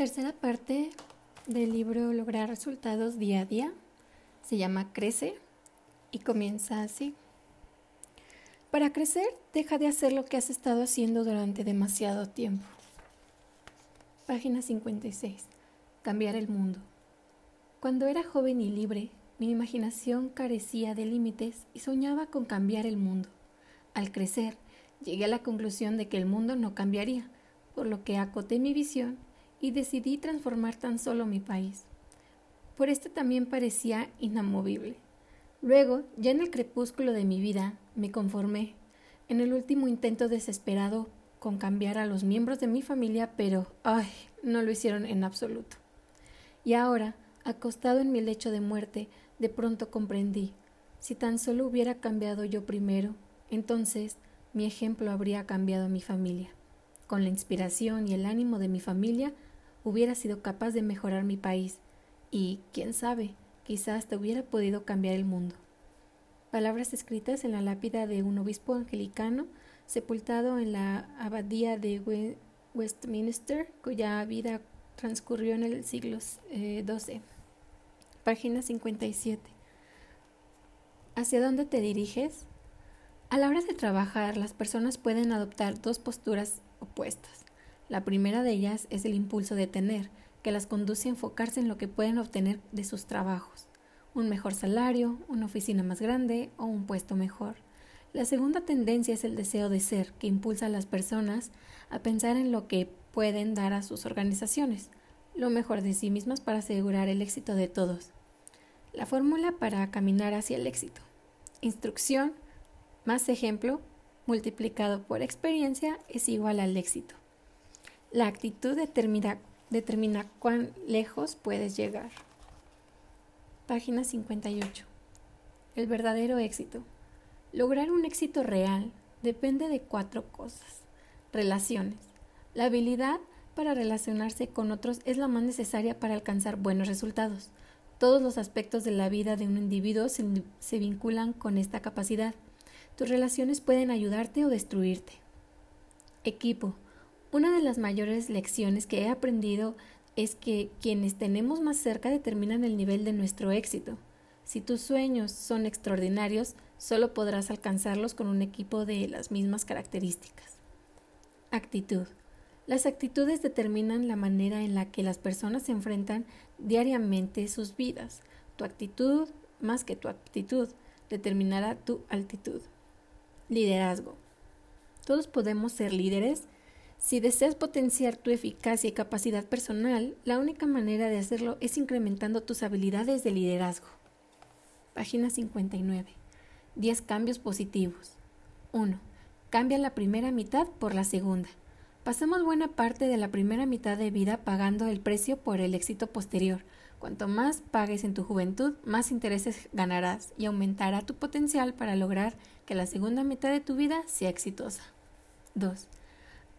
Tercera parte del libro Lograr resultados día a día. Se llama Crece y comienza así. Para crecer, deja de hacer lo que has estado haciendo durante demasiado tiempo. Página 56. Cambiar el mundo. Cuando era joven y libre, mi imaginación carecía de límites y soñaba con cambiar el mundo. Al crecer, llegué a la conclusión de que el mundo no cambiaría, por lo que acoté mi visión y decidí transformar tan solo mi país. Por esto también parecía inamovible. Luego, ya en el crepúsculo de mi vida, me conformé, en el último intento desesperado con cambiar a los miembros de mi familia, pero, ay, no lo hicieron en absoluto. Y ahora, acostado en mi lecho de muerte, de pronto comprendí, si tan solo hubiera cambiado yo primero, entonces mi ejemplo habría cambiado a mi familia. Con la inspiración y el ánimo de mi familia, hubiera sido capaz de mejorar mi país y, quién sabe, quizás te hubiera podido cambiar el mundo. Palabras escritas en la lápida de un obispo angelicano sepultado en la abadía de Westminster, cuya vida transcurrió en el siglo XII. Eh, Página 57. ¿Hacia dónde te diriges? A la hora de trabajar, las personas pueden adoptar dos posturas opuestas. La primera de ellas es el impulso de tener, que las conduce a enfocarse en lo que pueden obtener de sus trabajos, un mejor salario, una oficina más grande o un puesto mejor. La segunda tendencia es el deseo de ser, que impulsa a las personas a pensar en lo que pueden dar a sus organizaciones, lo mejor de sí mismas para asegurar el éxito de todos. La fórmula para caminar hacia el éxito. Instrucción más ejemplo multiplicado por experiencia es igual al éxito. La actitud determina, determina cuán lejos puedes llegar. Página 58. El verdadero éxito. Lograr un éxito real depende de cuatro cosas. Relaciones. La habilidad para relacionarse con otros es la más necesaria para alcanzar buenos resultados. Todos los aspectos de la vida de un individuo se, se, vinculan con esta capacidad. Tus relaciones pueden ayudarte o destruirte. Equipo. Una de las mayores lecciones que he aprendido es que quienes tenemos más cerca determinan el nivel de nuestro éxito. Si tus sueños son extraordinarios, solo podrás alcanzarlos con un equipo de las mismas características. Actitud. Las actitudes determinan la manera en la que las personas se enfrentan diariamente sus vidas. Tu actitud, más que tu aptitud, determinará tu altitud. Liderazgo. Todos podemos ser líderes. Si deseas potenciar tu eficacia y capacidad personal, la única manera de hacerlo es incrementando tus habilidades de liderazgo. Página 59. 10 cambios positivos. 1. Cambia la primera mitad por la segunda. Pasamos buena parte de la primera mitad de vida pagando el precio por el éxito posterior. Cuanto más pagues en tu juventud, más intereses ganarás y aumentará tu potencial para lograr que la segunda mitad de tu vida sea exitosa. 2.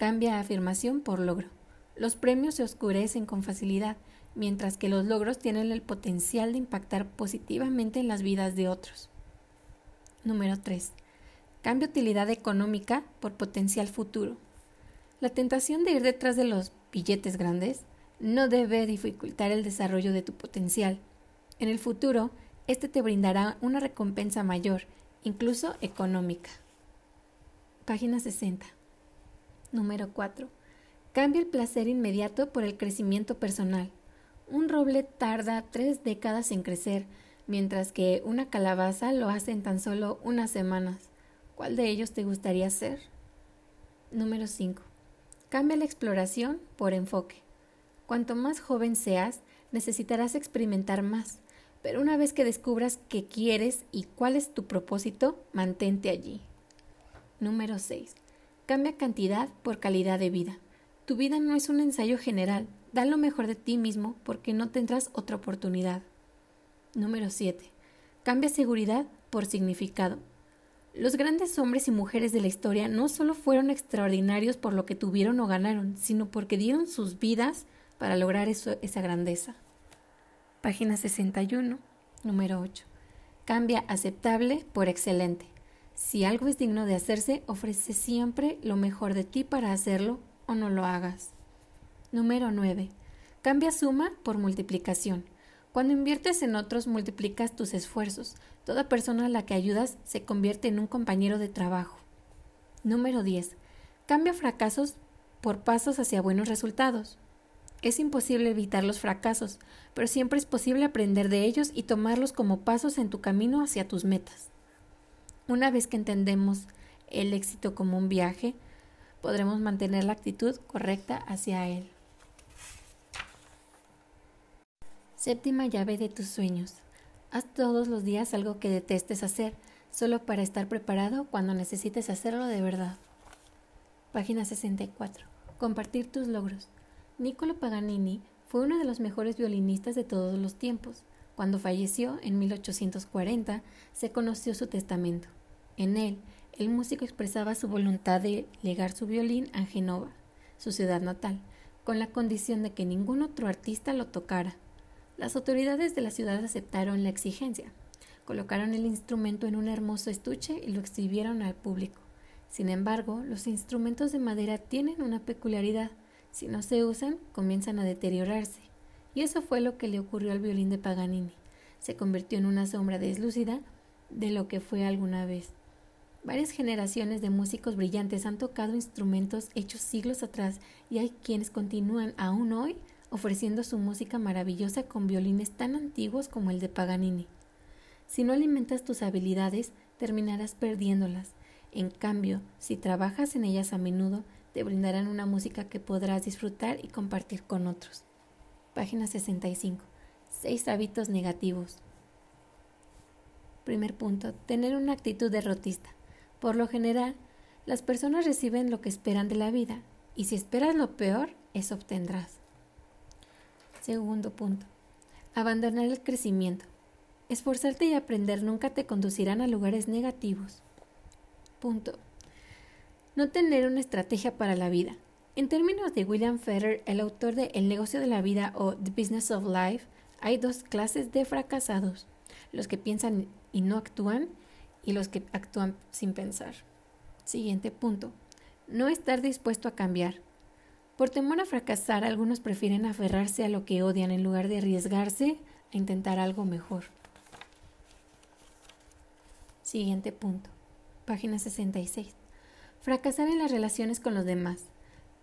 Cambia afirmación por logro. Los premios se oscurecen con facilidad mientras que los logros tienen el potencial de impactar positivamente en las vidas de otros. Número 3. Cambia utilidad económica por potencial futuro. La tentación de ir detrás de los billetes grandes no debe dificultar el desarrollo de tu potencial. En el futuro, este te brindará una recompensa mayor, incluso económica. Página 60. Número 4. Cambia el placer inmediato por el crecimiento personal. Un roble tarda tres décadas en crecer, mientras que una calabaza lo hace en tan solo unas semanas. ¿Cuál de ellos te gustaría ser? Número 5. Cambia la exploración por enfoque. Cuanto más joven seas, necesitarás experimentar más, pero una vez que descubras qué quieres y cuál es tu propósito, mantente allí. Número 6. Cambia cantidad por calidad de vida. Tu vida no es un ensayo general, Da lo mejor de ti mismo porque no tendrás otra oportunidad. Número 7. Cambia seguridad por significado. Los grandes hombres y mujeres de la historia no solo fueron extraordinarios por lo que tuvieron o ganaron, sino porque dieron sus vidas para lograr esa grandeza. Página 61, número 8. Cambia aceptable por excelente. Si algo es digno de hacerse, ofrece siempre lo mejor de ti para hacerlo o no lo hagas. Número 9. Cambia suma por multiplicación. Cuando inviertes en otros, multiplicas tus esfuerzos. Toda persona a la que ayudas se convierte en un compañero de trabajo. Número 10. Cambia fracasos por pasos hacia buenos resultados. Es imposible evitar los fracasos, pero siempre es posible aprender de ellos y tomarlos como pasos en tu camino hacia tus metas. Una vez que entendemos el éxito como un viaje, podremos mantener la actitud correcta hacia él. Séptima llave de tus sueños. Haz todos los días algo que detestes hacer, solo para estar preparado cuando necesites hacerlo de verdad. Página 64. Compartir tus logros. Niccolo Paganini fue uno de los mejores violinistas de todos los tiempos. Cuando falleció en 1840, se conoció su testamento. En él, el músico expresaba su voluntad de legar su violín a Genova, su ciudad natal, con la condición de que ningún otro artista lo tocara. Las autoridades de la ciudad aceptaron la exigencia. Colocaron el instrumento en un hermoso estuche y lo exhibieron al público. Sin embargo, los instrumentos de madera tienen una peculiaridad. Si no se usan, comienzan a deteriorarse. Y eso fue lo que le ocurrió al violín de Paganini. Se convirtió en una sombra deslúcida de lo que fue alguna vez. Varias generaciones de músicos brillantes han tocado instrumentos hechos siglos atrás y hay quienes continúan aún hoy ofreciendo su música maravillosa con violines tan antiguos como el de Paganini. Si no alimentas tus habilidades, terminarás perdiéndolas. En cambio, si trabajas en ellas a menudo, te brindarán una música que podrás disfrutar y compartir con otros. Página 65. Seis hábitos negativos. Primer punto. Tener una actitud derrotista. Por lo general, las personas reciben lo que esperan de la vida, y si esperas lo peor, eso obtendrás. Segundo punto. Abandonar el crecimiento. Esforzarte y aprender nunca te conducirán a lugares negativos. Punto. No tener una estrategia para la vida. En términos de William Fetter, el autor de El negocio de la vida o The Business of Life, hay dos clases de fracasados, los que piensan y no actúan y los que actúan sin pensar. Siguiente punto. No estar dispuesto a cambiar. Por temor a fracasar, algunos prefieren aferrarse a lo que odian en lugar de arriesgarse a intentar algo mejor. Siguiente punto. Página 66. Fracasar en las relaciones con los demás.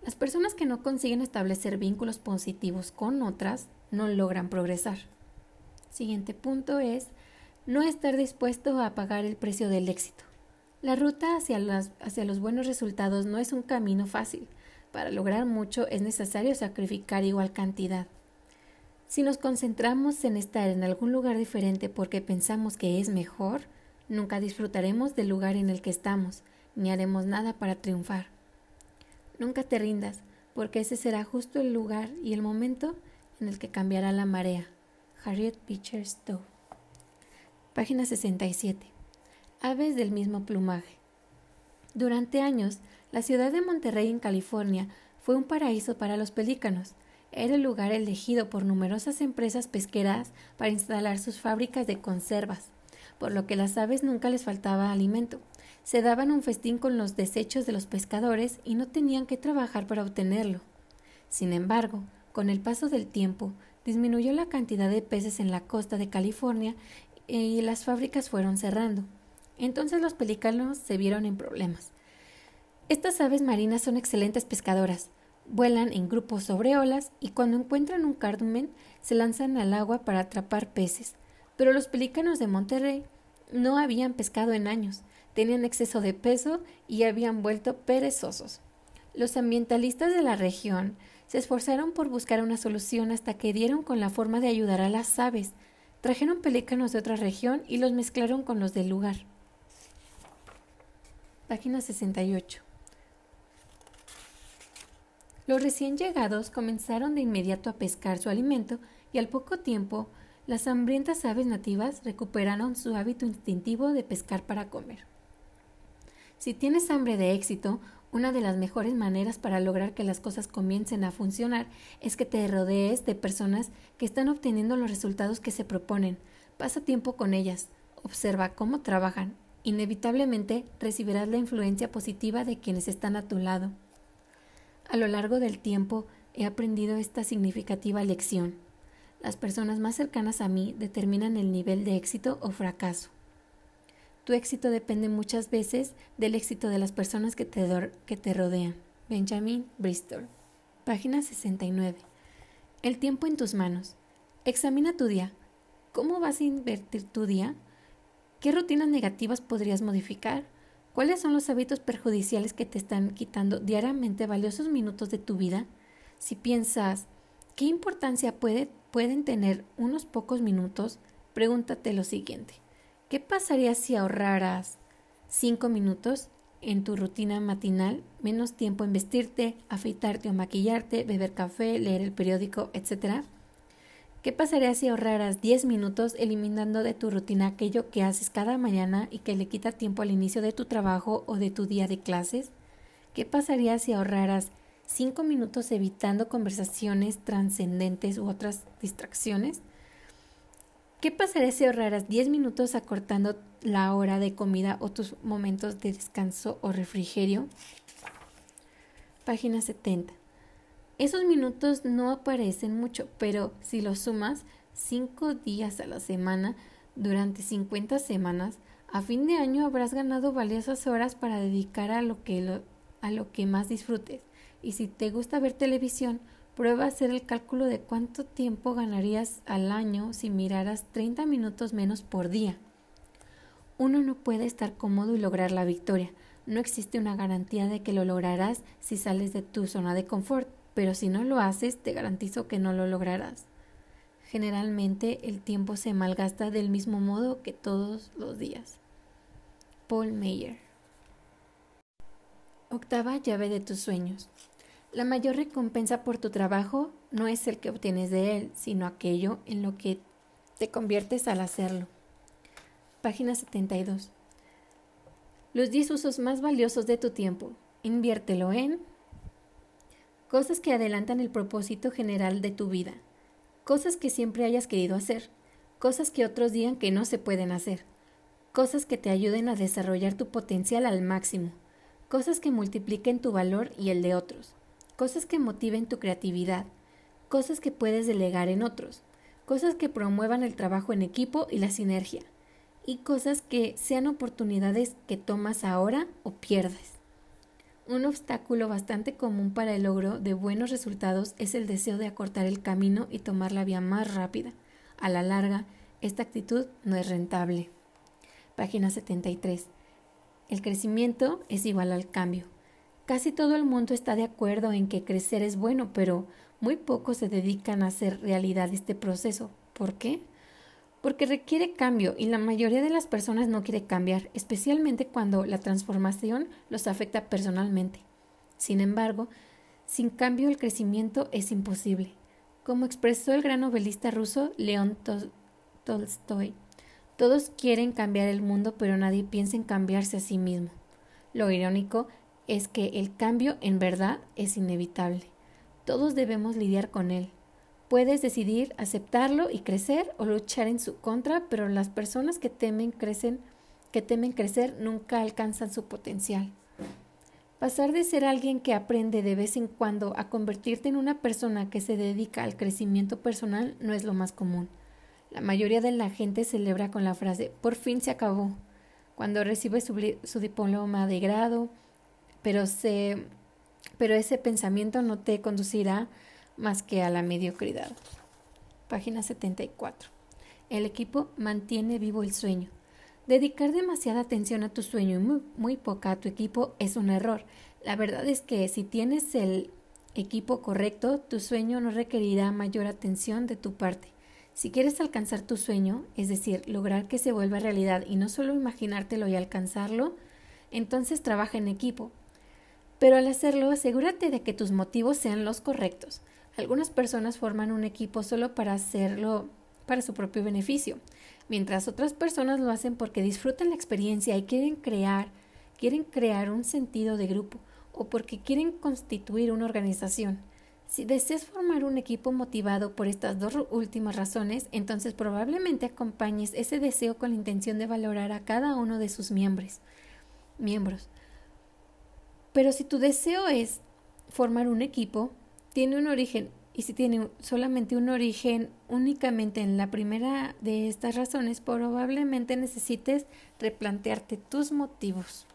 Las personas que no consiguen establecer vínculos positivos con otras no logran progresar. Siguiente punto es no estar dispuesto a pagar el precio del éxito. La ruta hacia, los buenos resultados no es un camino fácil. Para lograr mucho es necesario sacrificar igual cantidad. Si nos concentramos en estar en algún lugar diferente porque pensamos que es mejor, nunca disfrutaremos del lugar en el que estamos ni haremos nada para triunfar. Nunca te rindas, porque ese será justo el lugar y el momento en el que cambiará la marea. Harriet Beecher Stowe. Página 67. Aves del mismo plumaje. Durante años, la ciudad de Monterrey en California fue un paraíso para los pelícanos. Era el lugar elegido por numerosas empresas pesqueras para instalar sus fábricas de conservas, por lo que las aves nunca les faltaba alimento se daban un festín con los desechos de los pescadores y no tenían que trabajar para obtenerlo. Sin embargo, con el paso del tiempo, disminuyó la cantidad de peces en la costa de California y las fábricas fueron cerrando. Entonces los pelícanos se vieron en problemas. Estas aves marinas son excelentes pescadoras. Vuelan en grupos sobre olas y cuando encuentran un cardumen se lanzan al agua para atrapar peces. Pero los pelícanos de Monterrey no habían pescado en años tenían exceso de peso y habían vuelto perezosos. Los ambientalistas de la región se esforzaron por buscar una solución hasta que dieron con la forma de ayudar a las aves. Trajeron pelícanos de otra región y los mezclaron con los del lugar. Página 68. Los recién llegados comenzaron de inmediato a pescar su alimento y al poco tiempo las hambrientas aves nativas recuperaron su hábito instintivo de pescar para comer. Si tienes hambre de éxito, una de las mejores maneras para lograr que las cosas comiencen a funcionar es que te rodees de personas que están obteniendo los resultados que se proponen. Pasa tiempo con ellas, observa cómo trabajan. Inevitablemente recibirás la influencia positiva de quienes están a tu lado. A lo largo del tiempo, he aprendido esta significativa lección. Las personas más cercanas a mí determinan el nivel de éxito o fracaso. Tu éxito depende muchas veces del éxito de las personas que te, rodean. Benjamin Bristol. Página 69. El tiempo en tus manos. Examina tu día. ¿Cómo vas a invertir tu día? ¿Qué rutinas negativas podrías modificar? ¿Cuáles son los hábitos perjudiciales que te están quitando diariamente valiosos minutos de tu vida? Si piensas, ¿qué importancia puede, pueden tener unos pocos minutos? Pregúntate lo siguiente. ¿Qué pasaría si ahorraras cinco minutos en tu rutina matinal, menos tiempo en vestirte, afeitarte o maquillarte, beber café, leer el periódico, etcétera? ¿Qué pasaría si ahorraras 10 minutos eliminando de tu rutina aquello que haces cada mañana y que le quita tiempo al inicio de tu trabajo o de tu día de clases? ¿Qué pasaría si ahorraras 5 minutos evitando conversaciones trascendentes u otras distracciones? ¿Qué pasaría si ahorraras 10 minutos acortando la hora de comida o tus momentos de descanso o refrigerio? Página 70. Esos minutos no aparecen mucho, pero si los sumas 5 días a la semana durante 50 semanas, a fin de año habrás ganado valiosas horas para dedicar a lo que, a lo que más disfrutes. Y si te gusta ver televisión, prueba a hacer el cálculo de cuánto tiempo ganarías al año si miraras 30 minutos menos por día. Uno no puede estar cómodo y lograr la victoria. No existe una garantía de que lo lograrás si sales de tu zona de confort pero si no lo haces, te garantizo que no lo lograrás. Generalmente el tiempo se malgasta del mismo modo que todos los días. Paul Meyer. Octava llave de tus sueños. La mayor recompensa por tu trabajo no es el que obtienes de él, sino aquello en lo que te conviertes al hacerlo. Página 72. Los 10 usos más valiosos de tu tiempo. Inviértelo en cosas que adelantan el propósito general de tu vida, cosas que siempre hayas querido hacer, cosas que otros digan que no se pueden hacer, cosas que te ayuden a desarrollar tu potencial al máximo, cosas que multipliquen tu valor y el de otros, cosas que motiven tu creatividad, cosas que puedes delegar en otros, cosas que promuevan el trabajo en equipo y la sinergia, y cosas que sean oportunidades que tomas ahora o pierdes. Un obstáculo bastante común para el logro de buenos resultados es el deseo de acortar el camino y tomar la vía más rápida. A la larga, esta actitud no es rentable. Página 73. El crecimiento es igual al cambio. Casi todo el mundo está de acuerdo en que crecer es bueno, pero muy pocos se dedican a hacer realidad este proceso. ¿Por qué? porque requiere cambio y la mayoría de las personas no quiere cambiar, especialmente cuando la transformación los afecta personalmente. Sin embargo, sin cambio el crecimiento es imposible. Como expresó el gran novelista ruso León Tolstoy, todos quieren cambiar el mundo, pero nadie piensa en cambiarse a sí mismo. Lo irónico es que el cambio en verdad es inevitable. Todos debemos lidiar con él. Puedes decidir aceptarlo y crecer o luchar en su contra, pero las personas que temen crecen, que temen crecer nunca alcanzan su potencial. Pasar de ser alguien que aprende de vez en cuando a convertirte en una persona que se dedica al crecimiento personal no es lo más común. La mayoría de la gente celebra con la frase por fin se acabó cuando recibe su, su diploma de grado, pero, se, pero ese pensamiento no te conducirá más que a la mediocridad. Página 74. El equipo mantiene vivo el sueño. Dedicar demasiada atención a tu sueño y muy, poca a tu equipo es un error. La verdad es que si tienes el equipo correcto, tu sueño no requerirá mayor atención de tu parte. Si quieres alcanzar tu sueño, es decir, lograr que se vuelva realidad y no solo imaginártelo y alcanzarlo, entonces trabaja en equipo. Pero al hacerlo, asegúrate de que tus motivos sean los correctos. Algunas personas forman un equipo solo para hacerlo para su propio beneficio, mientras otras personas lo hacen porque disfrutan la experiencia y quieren crear, quieren crear un sentido de grupo o porque quieren constituir una organización. Si deseas formar un equipo motivado por estas dos últimas razones, entonces probablemente acompañes ese deseo con la intención de valorar a cada uno de sus miembros. miembros. Pero si tu deseo es formar un equipo, tiene un origen y si tiene solamente un origen únicamente en la primera de estas razones, probablemente necesites replantearte tus motivos.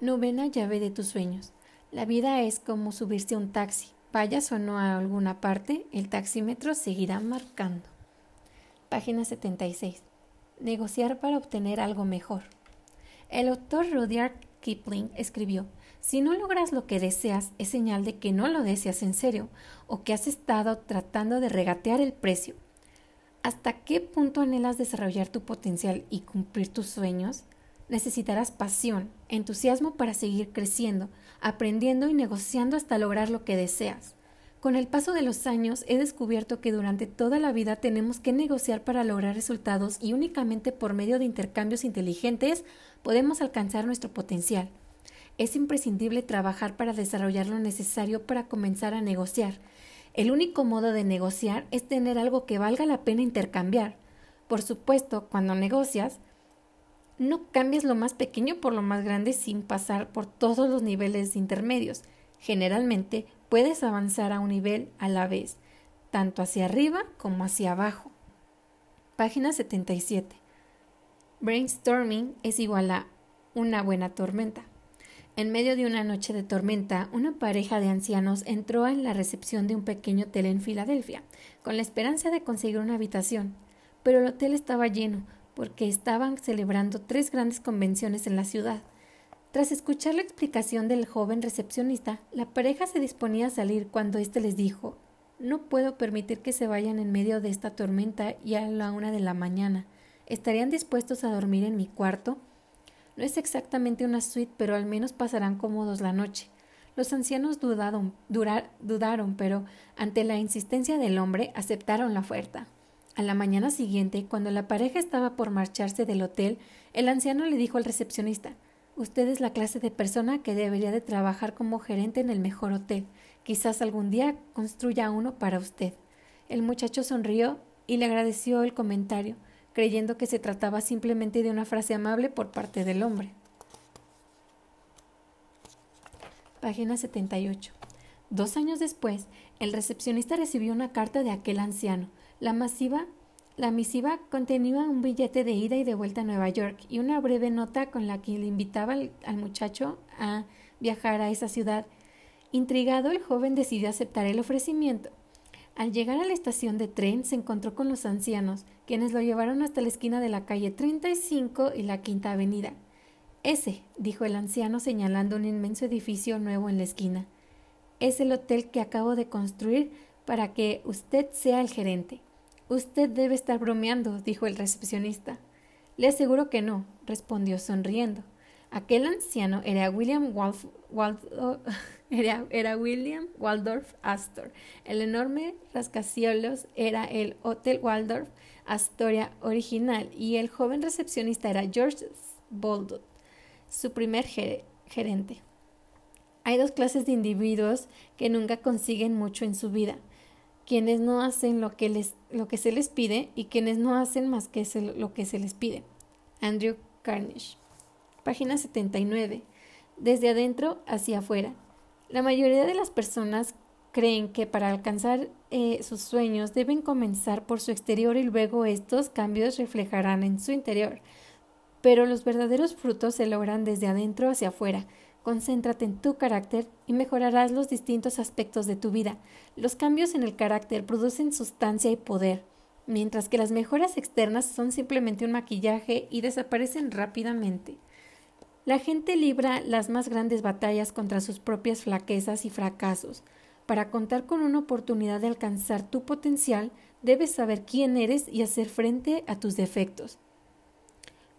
Novena llave de tus sueños. La vida es como subirse a un taxi. Vayas o no a alguna parte, el taxímetro seguirá marcando. Página 76. Negociar para obtener algo mejor. El autor Rudyard Kipling escribió si no logras lo que deseas, es señal de que no lo deseas en serio o que has estado tratando de regatear el precio. ¿Hasta qué punto anhelas desarrollar tu potencial y cumplir tus sueños? Necesitarás pasión, entusiasmo para seguir creciendo, aprendiendo y negociando hasta lograr lo que deseas. Con el paso de los años he descubierto que durante toda la vida tenemos que negociar para lograr resultados y únicamente por medio de intercambios inteligentes podemos alcanzar nuestro potencial es imprescindible trabajar para desarrollar lo necesario para comenzar a negociar. El único modo de negociar es tener algo que valga la pena intercambiar. Por supuesto, cuando negocias, no cambias lo más pequeño por lo más grande sin pasar por todos los niveles intermedios. Generalmente puedes avanzar a un nivel a la vez, tanto hacia arriba como hacia abajo. Página 77. Brainstorming es igual a una buena tormenta. En medio de una noche de tormenta, una pareja de ancianos entró en la recepción de un pequeño hotel en Filadelfia, con la esperanza de conseguir una habitación. Pero el hotel estaba lleno, porque estaban celebrando tres grandes convenciones en la ciudad. Tras escuchar la explicación del joven recepcionista, la pareja se disponía a salir cuando éste les dijo No puedo permitir que se vayan en medio de esta tormenta y a la una de la mañana. ¿Estarían dispuestos a dormir en mi cuarto? No es exactamente una suite, pero al menos pasarán cómodos la noche. Los ancianos dudaron, dudaron, pero ante la insistencia del hombre aceptaron la oferta. A la mañana siguiente, cuando la pareja estaba por marcharse del hotel, el anciano le dijo al recepcionista Usted es la clase de persona que debería de trabajar como gerente en el mejor hotel. Quizás algún día construya uno para usted. El muchacho sonrió y le agradeció el comentario creyendo que se trataba simplemente de una frase amable por parte del hombre. Página 78. Dos años después, el recepcionista recibió una carta de aquel anciano. La masiva la misiva contenía un billete de ida y de vuelta a Nueva York y una breve nota con la que le invitaba al, al, muchacho a viajar a esa ciudad. Intrigado, el joven decidió aceptar el ofrecimiento. Al llegar a la estación de tren se encontró con los ancianos, quienes lo llevaron hasta la esquina de la calle 35 y la Quinta Avenida. Ese, dijo el anciano señalando un inmenso edificio nuevo en la esquina, es el hotel que acabo de construir para que usted sea el gerente. Usted debe estar bromeando, dijo el recepcionista. Le aseguro que no, respondió sonriendo. Aquel anciano era William era, William Waldorf Astor. El enorme rascacielos era el Hotel Waldorf Astoria original y el joven recepcionista era George Boldot, su primer gerente. Hay dos clases de individuos que nunca consiguen mucho en su vida quienes no hacen lo que, les, lo que se les pide y quienes no hacen más que lo que se les pide. Andrew Carnegie. Página 79. Desde adentro hacia afuera. La mayoría de las personas creen que para alcanzar eh, sus sueños deben comenzar por su exterior y luego estos cambios reflejarán en su interior. Pero los verdaderos frutos se logran desde adentro hacia afuera. Concéntrate en tu carácter y mejorarás los distintos aspectos de tu vida. Los cambios en el carácter producen sustancia y poder mientras que las mejoras externas son simplemente un maquillaje y desaparecen rápidamente. La gente libra las más grandes batallas contra sus propias flaquezas y fracasos. Para contar con una oportunidad de alcanzar tu potencial, debes saber quién eres y hacer frente a tus defectos.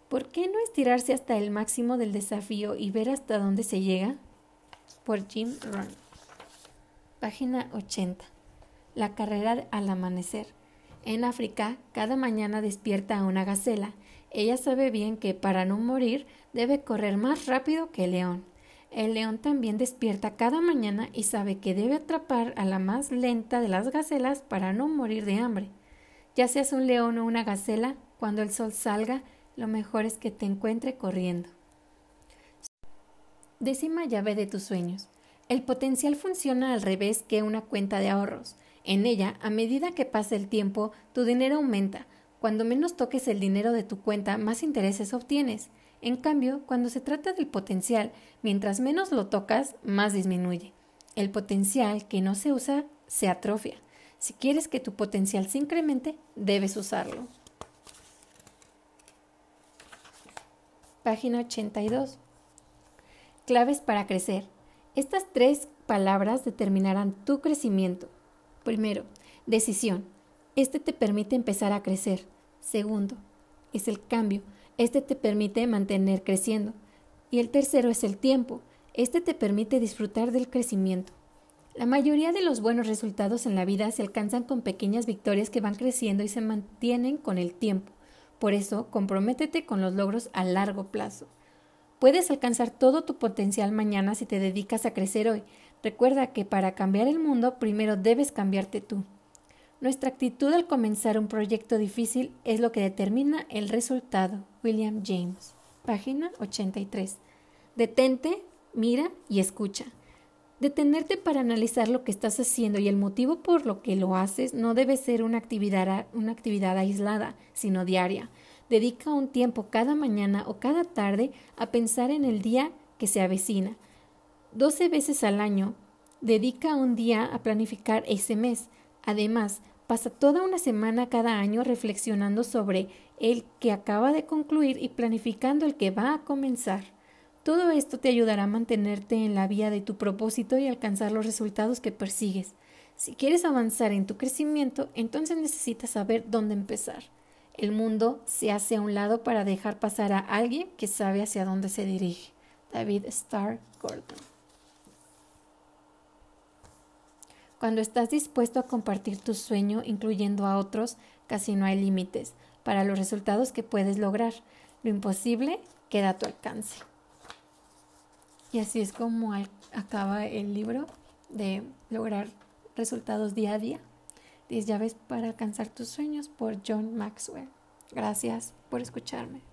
¿Por qué no estirarse hasta el máximo del desafío y ver hasta dónde se llega? Por Jim Rohn. Página 80. La carrera al amanecer. En África, cada mañana despierta a una gacela. Ella sabe bien que para no morir debe correr más rápido que el león. El león también despierta cada mañana y sabe que debe atrapar a la más lenta de las gacelas para no morir de hambre. Ya seas un león o una gacela, cuando el sol salga, lo mejor es que te encuentre corriendo. Décima llave de tus sueños. El potencial funciona al revés que una cuenta de ahorros. En ella, a medida que pasa el tiempo, tu dinero aumenta. Cuando menos toques el dinero de tu cuenta, más intereses obtienes. En cambio, cuando se trata del potencial, mientras menos lo tocas, más disminuye. El potencial que no se usa se atrofia. Si quieres que tu potencial se incremente, debes usarlo. Página 82. Claves para crecer. Estas tres palabras determinarán tu crecimiento. Primero, decisión. Este te permite empezar a crecer. Segundo, es el cambio. Este te permite mantener creciendo. Y el tercero es el tiempo. Este te permite disfrutar del crecimiento. La mayoría de los buenos resultados en la vida se alcanzan con pequeñas victorias que van creciendo y se mantienen con el tiempo. Por eso, comprométete con los logros a largo plazo. Puedes alcanzar todo tu potencial mañana si te dedicas a crecer hoy. Recuerda que para cambiar el mundo primero debes cambiarte tú. Nuestra actitud al comenzar un proyecto difícil es lo que determina el resultado. William James. Página 83. Detente, mira y escucha. Detenerte para analizar lo que estás haciendo y el motivo por lo que lo haces no debe ser una actividad, una actividad aislada, sino diaria. Dedica un tiempo cada mañana o cada tarde a pensar en el día que se avecina. Doce veces al año, dedica un día a planificar ese mes. Además, pasa toda una semana cada año reflexionando sobre el que acaba de concluir y planificando el que va a comenzar. Todo esto te ayudará a mantenerte en la vía de tu propósito y alcanzar los resultados que persigues. Si quieres avanzar en tu crecimiento, entonces necesitas saber dónde empezar. El mundo se hace a un lado para dejar pasar a alguien que sabe hacia dónde se dirige. David Starr Gordon. Cuando estás dispuesto a compartir tu sueño, incluyendo a otros, casi no hay límites para los resultados que puedes lograr. Lo imposible queda a tu alcance. Y así es como acaba el libro de lograr resultados día a día. 10 llaves para alcanzar tus sueños por John Maxwell. Gracias por escucharme.